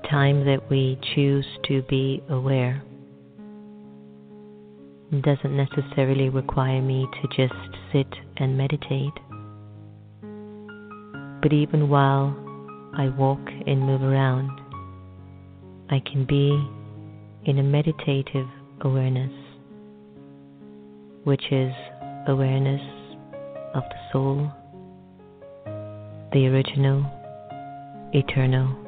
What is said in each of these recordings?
The time that we choose to be aware doesn't necessarily require me to just sit and meditate. But even while I walk and move around, I can be in a meditative awareness, which is awareness of the soul, the original, eternal,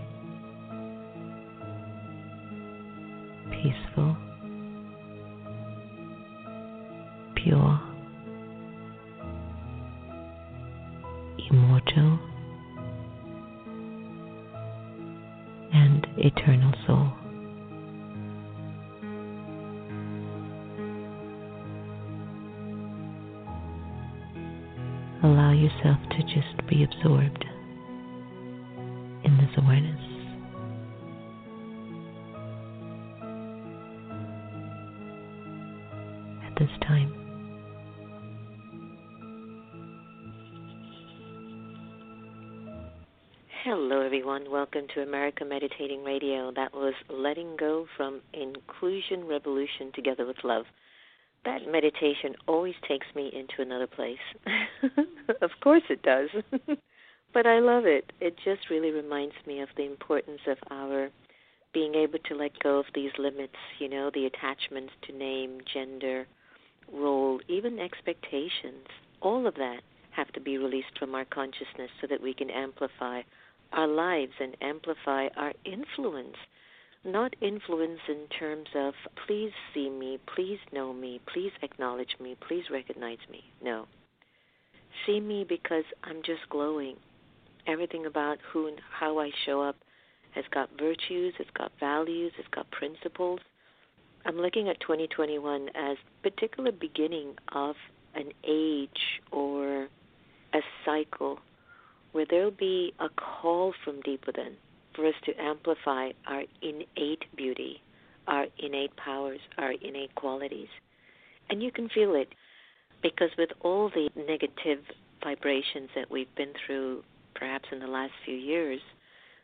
to America Meditating Radio. That was Letting Go from Inclusion Revolution Together with Love. That meditation always takes me into another place. of course it does. but I love it. It just really reminds me of the importance of our being able to let go of these limits, you know, the attachments to name, gender, role, even expectations. All of that have to be released from our consciousness so that we can amplify our lives and amplify our influence. Not influence in terms of please see me, please know me, please acknowledge me, please recognize me. No. See me because I'm just glowing. Everything about who and how I show up has got virtues, it's got values, it's got principles. I'm looking at 2021 as particular beginning of an age or a cycle where there'll be a call from deep within for us to amplify our innate beauty, our innate powers, our innate qualities. And you can feel it because with all the negative vibrations that we've been through perhaps in the last few years,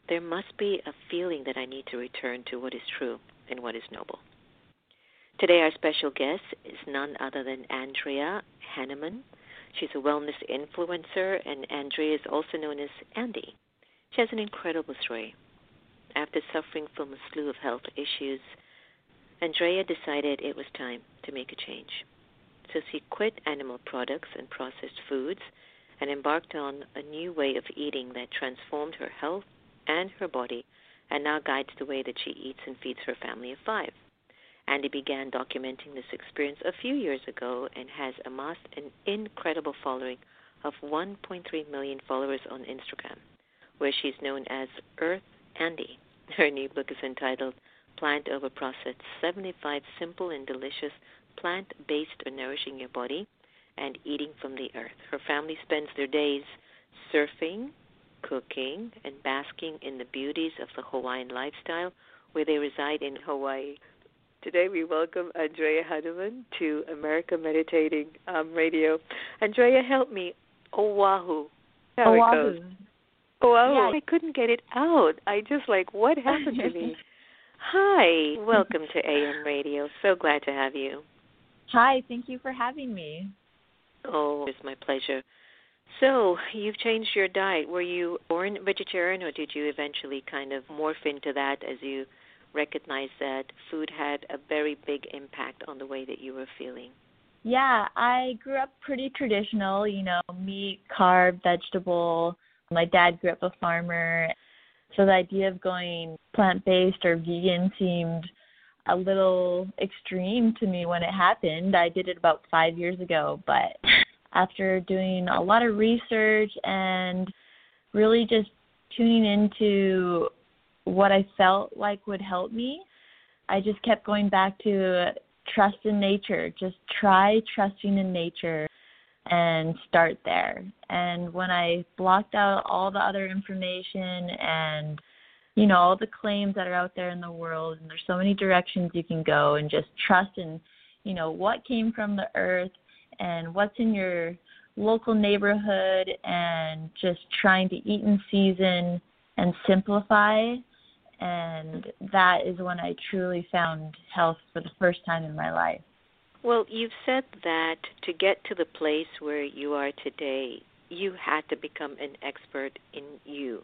there must be a feeling that I need to return to what is true and what is noble. Today, our special guest is none other than Andrea Hannemann. She's a wellness influencer, and Andrea is also known as Andy. She has an incredible story. After suffering from a slew of health issues, Andrea decided it was time to make a change. So she quit animal products and processed foods and embarked on a new way of eating that transformed her health and her body and now guides the way that she eats and feeds her family of five. Andy began documenting this experience a few years ago and has amassed an incredible following of 1.3 million followers on Instagram, where she's known as Earth Andy. Her new book is entitled Plant Over Processed 75 Simple and Delicious Plant Based Nourishing Your Body and Eating from the Earth. Her family spends their days surfing, cooking, and basking in the beauties of the Hawaiian lifestyle where they reside in Hawaii. Today we welcome Andrea Hannemann to America Meditating um, Radio. Andrea, help me. Oahu. How Oahu. It goes. Oahu. Yeah. I couldn't get it out. I just like, what happened to me? Hi. Welcome to AM Radio. So glad to have you. Hi, thank you for having me. Oh, it's my pleasure. So, you've changed your diet. Were you born vegetarian or did you eventually kind of morph into that as you recognized that food had a very big impact on the way that you were feeling? Yeah, I grew up pretty traditional, you know, meat, carb, vegetable. My dad grew up a farmer. So the idea of going plant based or vegan seemed a little extreme to me when it happened. I did it about five years ago, but after doing a lot of research and really just tuning into what I felt like would help me. I just kept going back to trust in nature. Just try trusting in nature and start there. And when I blocked out all the other information and you know all the claims that are out there in the world and there's so many directions you can go and just trust in you know what came from the earth and what's in your local neighborhood and just trying to eat in season and simplify and that is when I truly found health for the first time in my life. Well, you've said that to get to the place where you are today, you had to become an expert in you.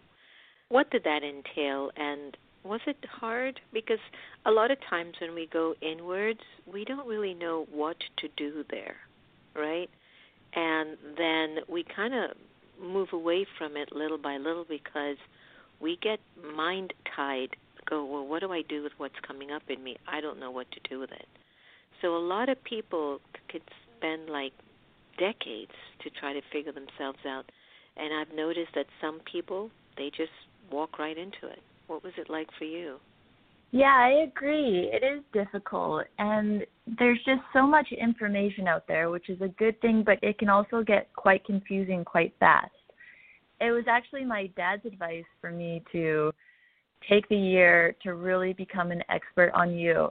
What did that entail and was it hard because a lot of times when we go inwards, we don't really know what to do there, right? And then we kind of move away from it little by little because we get mind tied. Go, well, what do I do with what's coming up in me? I don't know what to do with it. So a lot of people could spend like decades to try to figure themselves out. And I've noticed that some people, they just walk right into it. What was it like for you? Yeah, I agree. It is difficult and there's just so much information out there, which is a good thing, but it can also get quite confusing quite fast it was actually my dad's advice for me to take the year to really become an expert on you.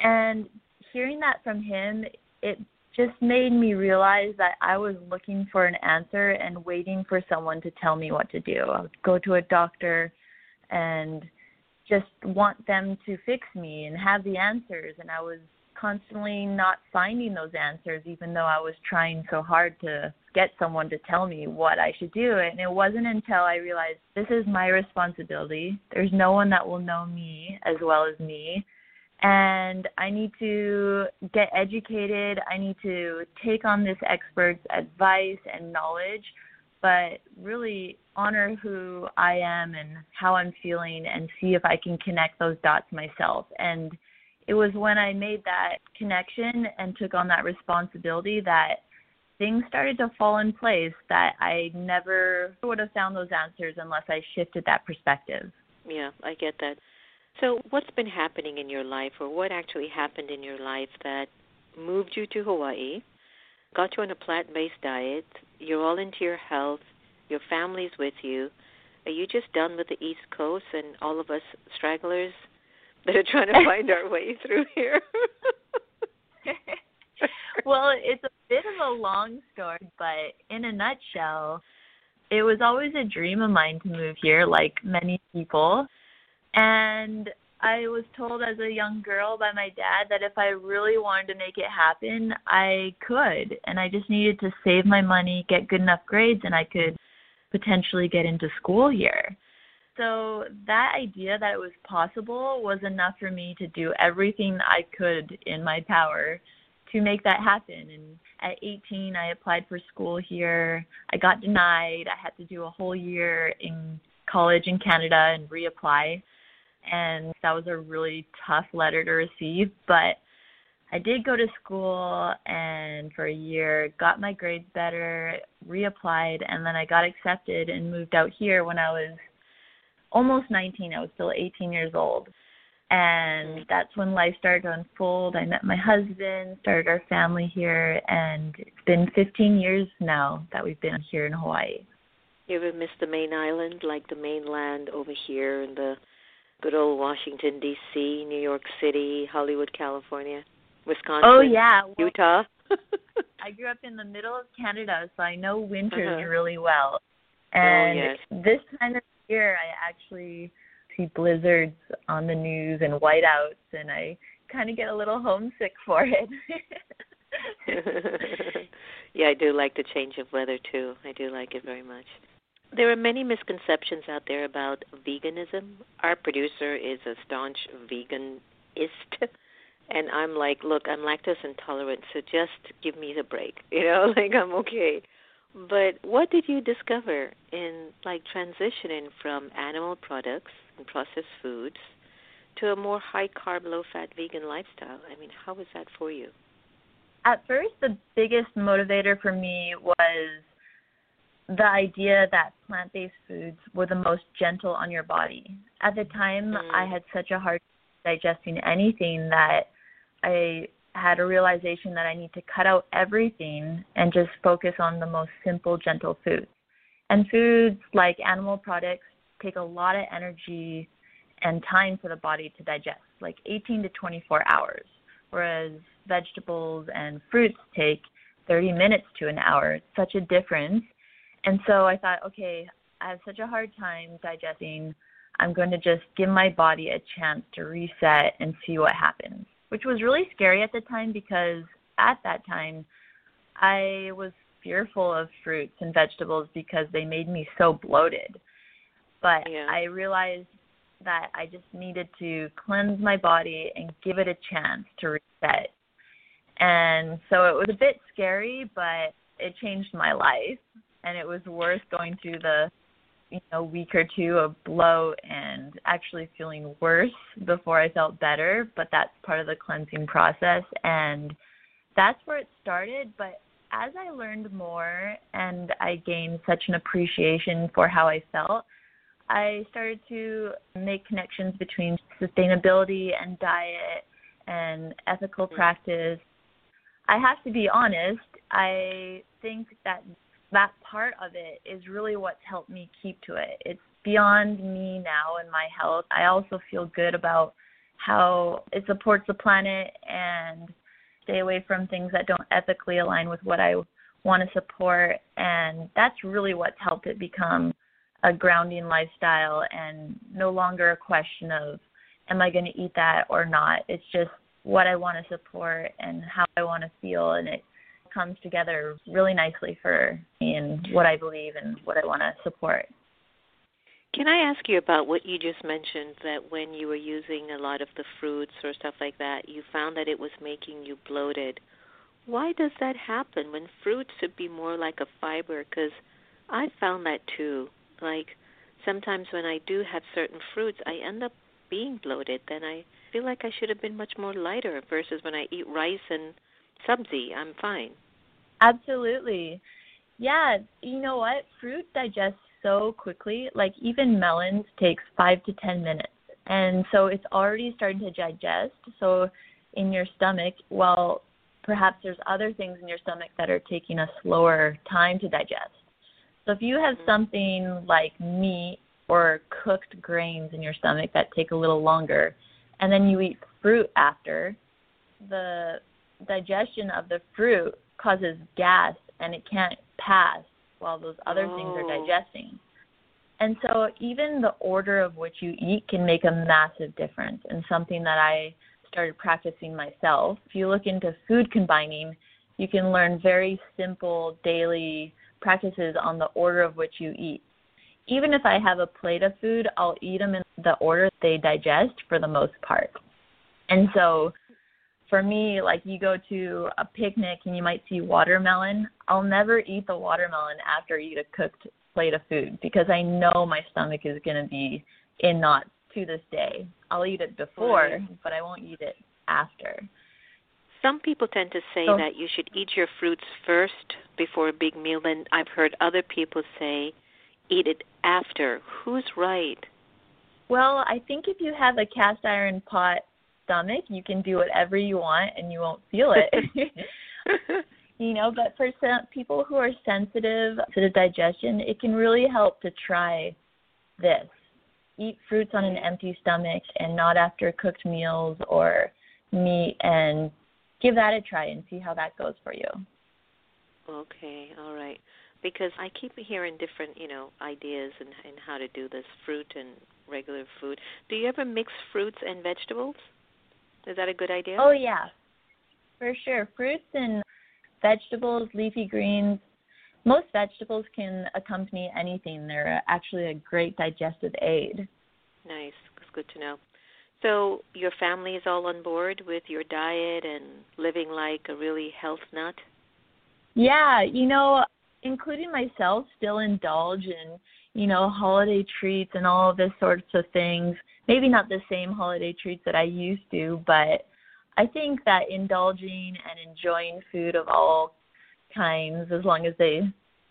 And hearing that from him, it just made me realize that I was looking for an answer and waiting for someone to tell me what to do. I would go to a doctor and just want them to fix me and have the answers and I was constantly not finding those answers even though I was trying so hard to get someone to tell me what I should do. And it wasn't until I realized this is my responsibility. There's no one that will know me as well as me. And I need to get educated. I need to take on this expert's advice and knowledge, but really honor who I am and how I'm feeling and see if I can connect those dots myself. And it was when I made that connection and took on that responsibility that things started to fall in place that I never would have found those answers unless I shifted that perspective. Yeah, I get that. So, what's been happening in your life, or what actually happened in your life that moved you to Hawaii, got you on a plant based diet, you're all into your health, your family's with you? Are you just done with the East Coast and all of us stragglers that are trying to find our way through here? well, it's a bit of a long story, but in a nutshell, it was always a dream of mine to move here, like many people. And I was told as a young girl by my dad that if I really wanted to make it happen, I could. And I just needed to save my money, get good enough grades, and I could potentially get into school here. So that idea that it was possible was enough for me to do everything I could in my power to make that happen. And at 18, I applied for school here. I got denied. I had to do a whole year in college in Canada and reapply. And that was a really tough letter to receive, but I did go to school and for a year got my grades better, reapplied, and then I got accepted and moved out here when I was almost 19. I was still 18 years old and that's when life started to unfold. I met my husband, started our family here, and it's been 15 years now that we've been here in Hawaii. You ever miss the main island, like the mainland over here in the good old Washington D.C., New York City, Hollywood, California, Wisconsin? Oh yeah, well, Utah. I grew up in the middle of Canada, so I know winters uh-huh. really well. Oh, and oh, yes. this time of year, I actually see blizzards on the news and whiteouts, and I kind of get a little homesick for it. yeah, I do like the change of weather too. I do like it very much. There are many misconceptions out there about veganism. Our producer is a staunch veganist, and I'm like, look, I'm lactose intolerant, so just give me the break. You know, like I'm okay. But what did you discover in like transitioning from animal products and processed foods to a more high carb, low fat vegan lifestyle? I mean, how was that for you? At first, the biggest motivator for me was the idea that plant based foods were the most gentle on your body. At the time, Mm. I had such a hard time digesting anything that I had a realization that I need to cut out everything and just focus on the most simple, gentle foods. And foods like animal products take a lot of energy and time for the body to digest, like 18 to 24 hours, whereas vegetables and fruits take 30 minutes to an hour. It's such a difference. And so I thought, okay, I have such a hard time digesting. I'm going to just give my body a chance to reset and see what happens, which was really scary at the time because at that time I was fearful of fruits and vegetables because they made me so bloated. But Yeah. I realized that I just needed to cleanse my body and give it a chance to reset. And so it was a bit scary, but it changed my life and it was worth going through the you know week or two of bloat and actually feeling worse before I felt better, but that's part of the cleansing process. And that's where it started, but as I learned more and I gained such an appreciation for how I felt, I started to make connections between sustainability and diet and ethical mm. practice. I have to be honest, I think that that part of it is really what's helped me keep to it. It's beyond me now and my health. I also feel good about how it supports the planet and stay away from things that don't ethically align with what I want to support and that's really what's helped it become a grounding lifestyle and no longer a question of am I going to eat that or not. It's just what I want to support and how I want to feel and it comes together really nicely for me and what I believe and what I want to support. Can I ask you about what you just mentioned that when you were using a lot of the fruits or stuff like that, you found that it was making you bloated? Why does that happen when fruits should be more like a fiber? Because I found that too. Like sometimes when I do have certain fruits, I end up being bloated. Then I feel like I should have been much more lighter versus when I eat rice and sabzi, I'm fine. Absolutely. Yeah, you know what? Fruit digests so quickly. Like even melons takes 5 to 10 minutes. And so it's already starting to digest. So in your stomach, well, perhaps there's other things in your stomach that are taking a slower time to digest. So if you have something like meat or cooked grains in your stomach that take a little longer, and then you eat fruit after, the digestion of the fruit causes gas and it can't pass while those other things are Oh. digesting. And so even the order of which you eat can make a massive difference and something that I started practicing myself. If you look into food combining, you can learn very simple daily practices on the order of which you eat. Even if I have a plate of food, I'll eat them in the order they digest for the most part. And so for me, like you go to a picnic and you might see watermelon, I'll never eat the watermelon after I eat a cooked plate of food because I know my stomach is going to be in knots to this day. I'll eat it before, Right. but I won't eat it after. Some people tend to say So- that you should eat your fruits first before a big meal. Then I've heard other people say eat it after. Who's right? Well, I think if you have a cast iron pot stomach, you can do whatever you want and you won't feel it. you know, but for some people who are sensitive to the digestion, it can really help to try this. Eat fruits on an empty stomach and not after cooked meals or meat and give that a try and see how that goes for you. okay, all right. Because I keep hearing different, you know, ideas and and how to do this fruit and regular food. Do you ever mix fruits and vegetables? Is that a good idea? Oh yeah, for sure. Fruits and vegetables, leafy greens. Most vegetables can accompany anything. They're actually a great digestive aid. Nice. It's good to know. So your family is all on board with your diet and living like a really health nut. Yeah, you know, including myself, still indulge in you know holiday treats and all of this sorts of things. Maybe not the same holiday treats that I used to, but I think that indulging and enjoying food of all kinds, as long as they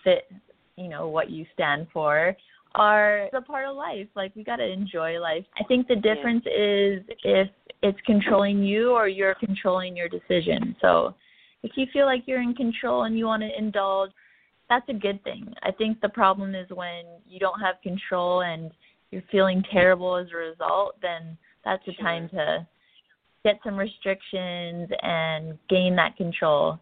fit you know, what you stand for are a part of life. Like we got to enjoy life. I think the difference is if it's controlling you or you're controlling your decision. So if you feel like you're in control and you want to indulge, that's a good thing. I think the problem is when you don't have control and you're feeling terrible as a result, then that's the time to get some restrictions and gain that control.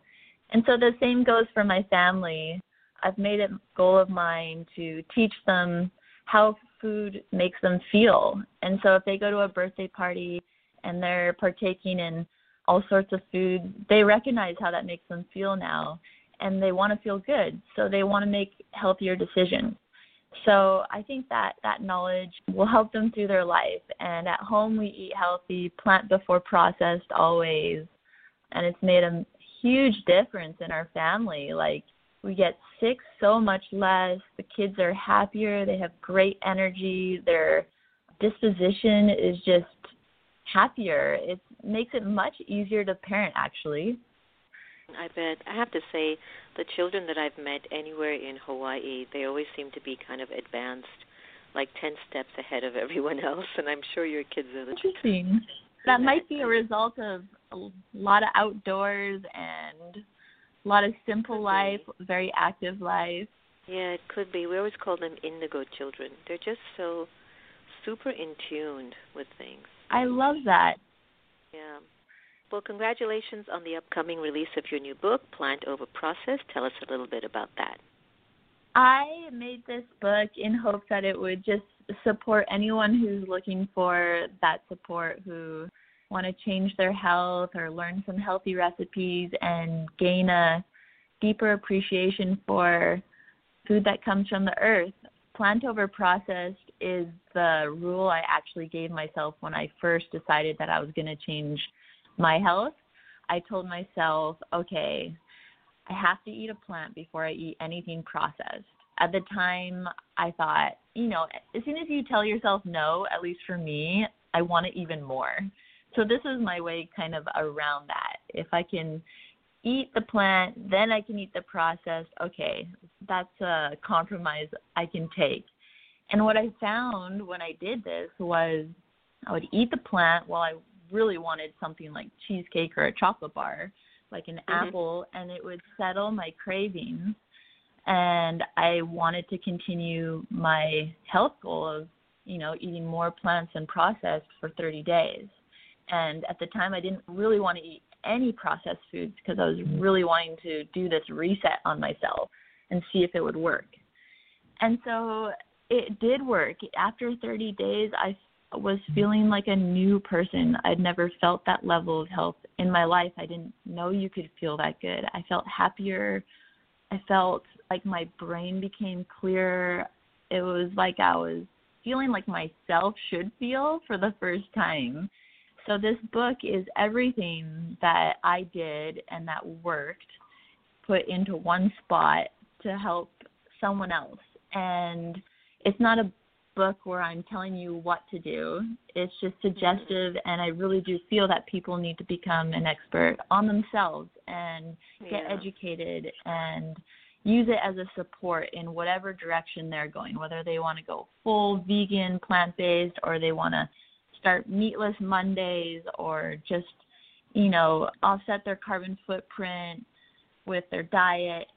And so the same goes for my family. I've made it a goal of mine to teach them how food makes them feel. And so if they go to a birthday party and they're partaking in all sorts of food, they recognize how that makes them feel now and they want to feel good. So they want to make healthier decisions. So I think that that knowledge will help them through their life. And at home we eat healthy, plant before processed always. And it's made a huge difference in our family. Like we get sick so much less. The kids are happier, they have great energy, their disposition is just happier. It makes it much easier to parent actually. I bet. I have to say, the children that I've met anywhere in Hawaii, they always seem to be kind of advanced, like 10 steps ahead of everyone else, and I'm sure your kids are the Interesting. That might be a result of a lot of outdoors and a lot of simple life, very active life. Yeah, it could be. We always call them indigo children. They're just so super in tune with things. I love that. Yeah. Well, congratulations on the upcoming release of your new book, Plant Over Process. Tell us a little bit about that. I made this book in hopes that it would just support anyone who's looking for that support, who want to change their health or learn some healthy recipes and gain a deeper appreciation for food that comes from the earth. Plant over processed is the rule I actually gave myself when I first decided that I was going to change my health, I told myself, okay, I have to eat a plant before I eat anything processed. At the time, I thought, you know, as soon as you tell yourself no, at least for me, I want it even more. So this is my way kind of around that. If I can eat the plant, then I can eat the processed, okay, that's a compromise I can take. And what I found when I did this was I would eat the plant while I really wanted something like cheesecake or a chocolate bar, like an mm-hmm. apple, and it would settle my cravings. And I wanted to continue my health goal of, you know, eating more plants and processed for 30 days. And at the time, I didn't really want to eat any processed foods because I was really wanting to do this reset on myself and see if it would work. And so it did work. After 30 days, I was feeling like a new person. I'd never felt that level of health in my life. I didn't know you could feel that good. I felt happier. I felt like my brain became clearer. It was like I was feeling like myself should feel for the first time. So this book is everything that I did and that worked put into one spot to help someone else. And it's not a book where I'm telling you what to do. It's just mm-hmm. suggestive, and I really do feel that people need to become an expert on themselves and get yeah. educated and use it as a support in whatever direction they're going, whether they want to go full vegan, plant based, or they want to start meatless Mondays, or just, you know, offset their carbon footprint with their diet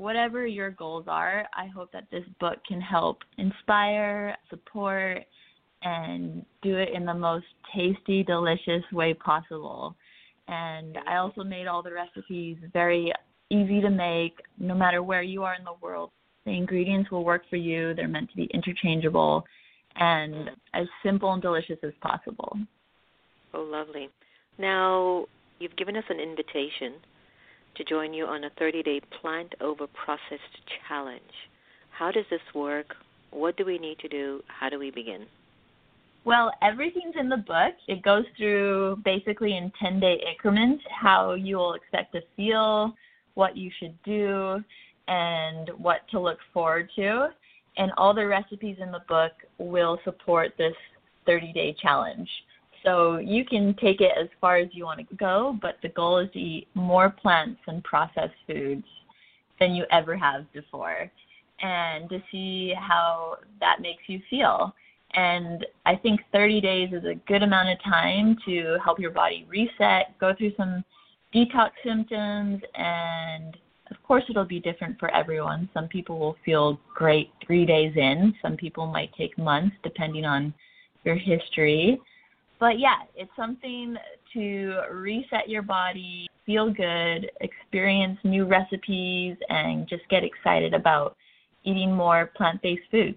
whatever your goals are, I hope that this book can help inspire, support, and do it in the most tasty, delicious way possible. And I also made all the recipes very easy to make, no matter where you are in the world. The ingredients will work for you, they're meant to be interchangeable and as simple and delicious as possible. Oh, lovely. Now, you've given us an invitation to join you on a 30 day plant over processed challenge. How does this work? What do we need to do? How do we begin? Well, everything's in the book. It goes through basically in 10 day increments how you will expect to feel, what you should do, and what to look forward to. And all the recipes in the book will support this 30 day challenge. So you can take it as far as you want to go, but the goal is to eat more plants and processed foods than you ever have before. and to see how that makes you feel. And I think 30 days is a good amount of time to help your body reset, go through some detox symptoms, and of course, it'll be different for everyone. Some people will feel great three days in, some people might take months, depending on your history. But yeah, it's something to reset your body, feel good, experience new recipes, and just get excited about eating more plant based foods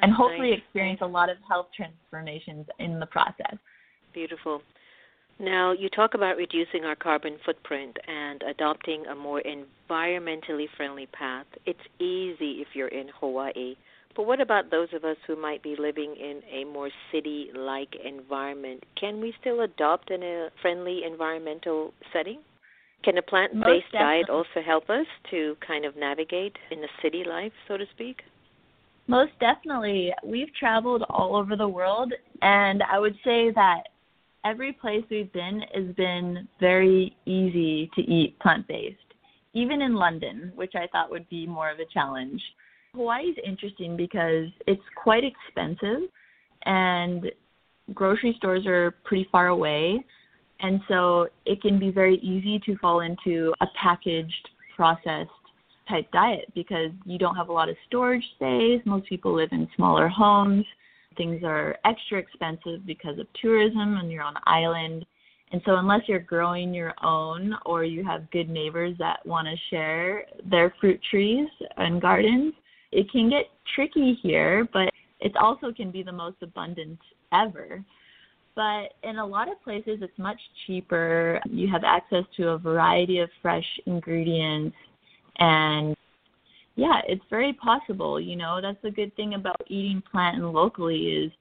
and hopefully nice. experience a lot of health transformations in the process. Beautiful. Now, you talk about reducing our carbon footprint and adopting a more environmentally friendly path. It's easy you're in Hawaii. But what about those of us who might be living in a more city like environment? Can we still adopt in a friendly environmental setting? Can a plant based diet also help us to kind of navigate in the city life, so to speak? Most definitely. We've traveled all over the world, and I would say that every place we've been has been very easy to eat plant based, even in London, which I thought would be more of a challenge. Hawaii is interesting because it's quite expensive and grocery stores are pretty far away. And so it can be very easy to fall into a packaged, processed type diet because you don't have a lot of storage space. Most people live in smaller homes things are extra expensive because of tourism and you're on an island. And so, unless you're growing your own or you have good neighbors that want to share their fruit trees and gardens, it can get tricky here, but it also can be the most abundant ever. But in a lot of places, it's much cheaper. You have access to a variety of fresh ingredients and yeah, it's very possible. You know, that's the good thing about eating plant and locally is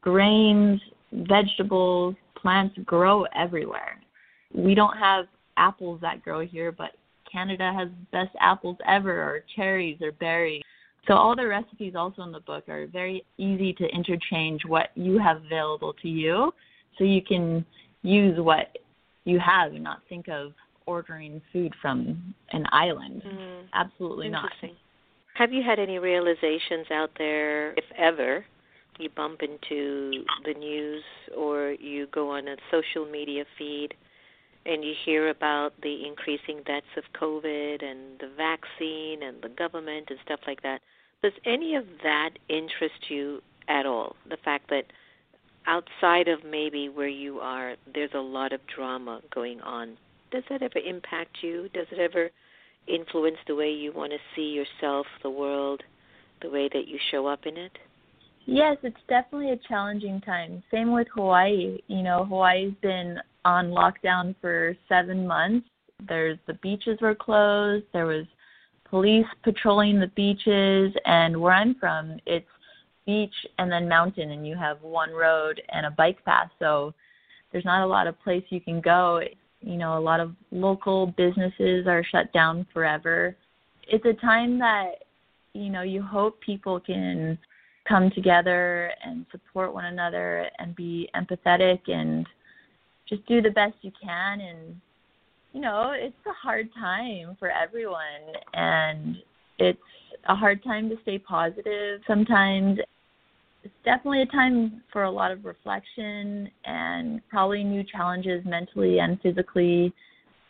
grains, vegetables, plants grow everywhere. We don't have apples that grow here, but Canada has the best apples ever, or cherries, or berries. So all the recipes also in the book are very easy to interchange what you have available to you, so you can use what you have and not think of ordering food from an island. Mm, Absolutely not. Have you had any realizations out there, if ever, you bump into the news or you go on a social media feed and you hear about the increasing deaths of COVID and the vaccine and the government and stuff like that? Does any of that interest you at all? The fact that outside of maybe where you are, there's a lot of drama going on. Does that ever impact you? Does it ever influence the way you want to see yourself, the world, the way that you show up in it? Yes, it's definitely a challenging time. Same with Hawaii. You know, Hawaii's been on lockdown for seven months. There's the beaches were closed. There was police patrolling the beaches, and where I'm from, it's beach and then mountain, and you have one road and a bike path. So there's not a lot of place you can go. You know, a lot of local businesses are shut down forever. It's a time that, you know, you hope people can come together and support one another and be empathetic and just do the best you can and you know it's a hard time for everyone and it's a hard time to stay positive sometimes it's definitely a time for a lot of reflection and probably new challenges mentally and physically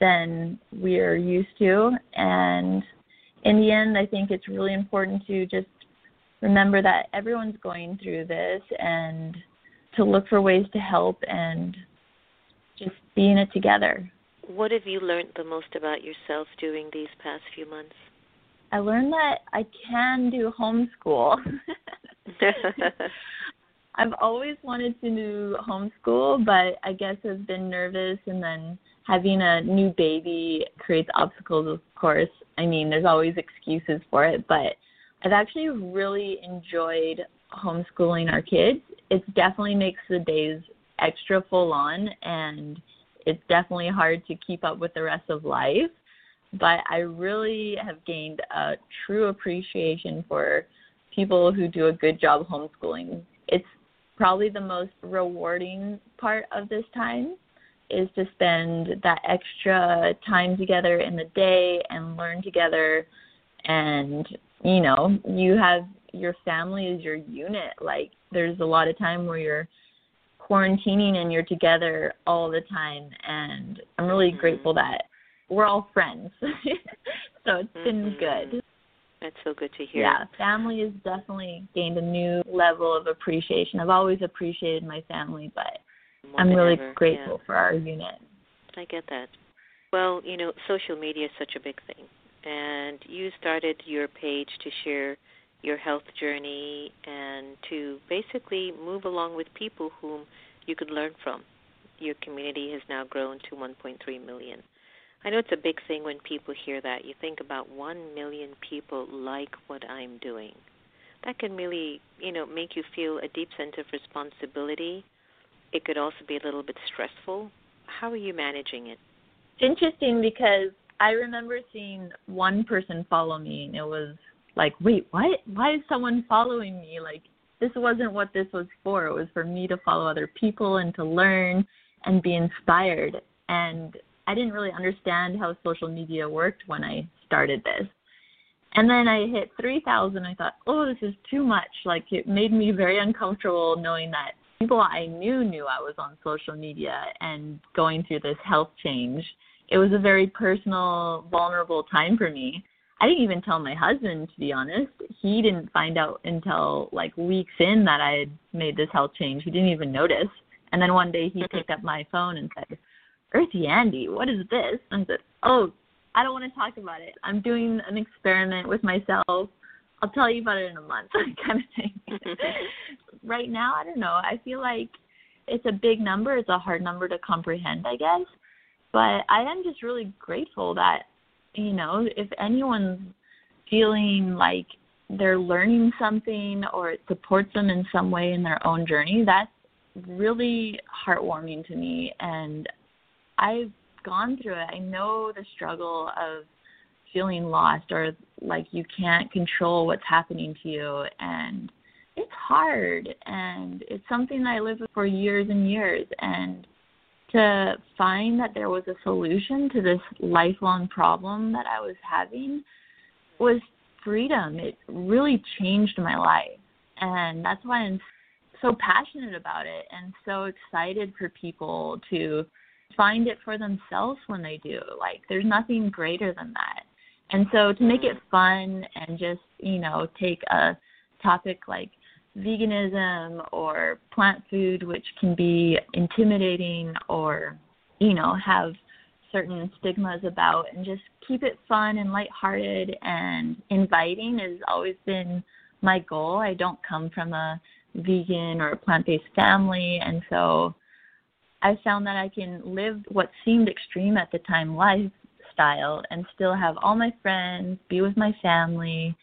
than we're used to. And in the end, I think it's really important to just remember that everyone's going through this and to look for ways to help and just be in it together. What have you learned the most about yourself during these past few months? I learned that I can do homeschool. I've always wanted to do homeschool, but I guess I've been nervous and then having a new baby creates obstacles, of course. I mean, there's always excuses for it, but I've actually really enjoyed homeschooling our kids. It definitely makes the days extra full on and it's definitely hard to keep up with the rest of life. But I really have gained a true appreciation for people who do a good job homeschooling. It's probably the most rewarding part of this time is to spend that extra time together in the day and learn together and you know, you have your family as your unit. Like there's a lot of time where you're quarantining and you're together all the time and I'm really mm-hmm. grateful that we're all friends. so it's mm-hmm. been good. That's so good to hear. Yeah, family has definitely gained a new level of appreciation. I've always appreciated my family, but More I'm really ever. grateful yeah. for our unit. I get that. Well, you know, social media is such a big thing. And you started your page to share your health journey and to basically move along with people whom you could learn from. Your community has now grown to 1.3 million. I know it's a big thing when people hear that. You think about 1 million people like what I'm doing. That can really, you know, make you feel a deep sense of responsibility. It could also be a little bit stressful. How are you managing it? It's interesting because I remember seeing one person follow me and it was like, wait, what? Why is someone following me? Like, this wasn't what this was for. It was for me to follow other people and to learn and be inspired. And I didn't really understand how social media worked when I started this. And then I hit 3,000. I thought, oh, this is too much. Like, it made me very uncomfortable knowing that people I knew knew I was on social media and going through this health change. It was a very personal, vulnerable time for me. I didn't even tell my husband, to be honest. He didn't find out until like weeks in that I had made this health change. He didn't even notice. And then one day he mm-hmm. picked up my phone and said, Earthy Andy, what is this? And I said, Oh, I don't want to talk about it. I'm doing an experiment with myself. I'll tell you about it in a month, kind of thing. right now, I don't know. I feel like it's a big number. It's a hard number to comprehend, I guess. But I am just really grateful that you know, if anyone's feeling like they're learning something or it supports them in some way in their own journey, that's really heartwarming to me. And I've gone through it. I know the struggle of feeling lost or like you can't control what's happening to you. And it's hard. And it's something that I lived with for years and years. And to find that there was a solution to this lifelong problem that I was having was freedom. It really changed my life. And that's why I'm so passionate about it and so excited for people to find it for themselves when they do. Like, there's nothing greater than that. And so to make it mm-hmm. fun and just, you know, take a topic like veganism or plant food, which can be intimidating or, you know, have certain stigmas about, and just keep it fun and lighthearted and inviting has always been my goal. I don't come from a vegan or plant based family, and so I found that I can live what seemed extreme at the time lifestyle and still have all my friends, be with my family,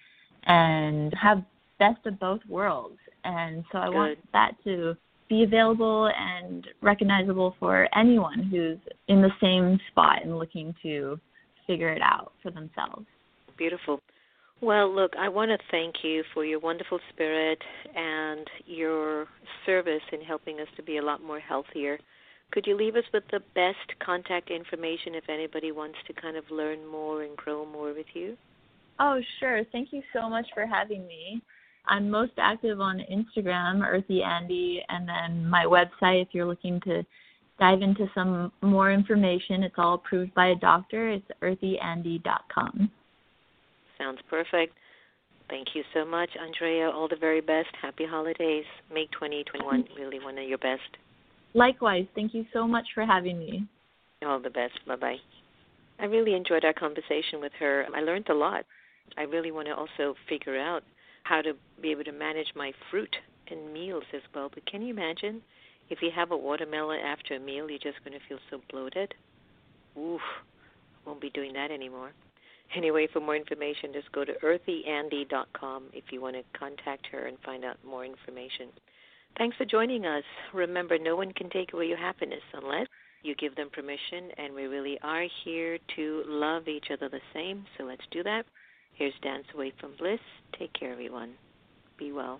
and have best of both worlds. And so I Good. want that to be available and recognizable for anyone who's in the same spot and looking to figure it out for themselves. Beautiful. Well, look, I want to thank you for your wonderful spirit and your service in helping us to be a lot more healthier. Could you leave us with the best contact information if anybody wants to kind of learn more and grow more with you? Oh, sure. Thank you so much for having me. I'm most active on Instagram, Earthy Andy, and then my website. If you're looking to dive into some more information, it's all approved by a doctor. It's earthyandy.com. Sounds perfect. Thank you so much, Andrea. All the very best. Happy holidays. Make 2021 really one of your best. Likewise. Thank you so much for having me. All the best. Bye bye. I really enjoyed our conversation with her. I learned a lot. I really want to also figure out how to be able to manage my fruit and meals as well. But can you imagine if you have a watermelon after a meal, you're just going to feel so bloated? Oof, won't be doing that anymore. Anyway, for more information, just go to earthyandy.com if you want to contact her and find out more information. Thanks for joining us. Remember, no one can take away your happiness unless you give them permission, and we really are here to love each other the same. So let's do that. Here's Dance Away from Bliss. Take care, everyone. Be well.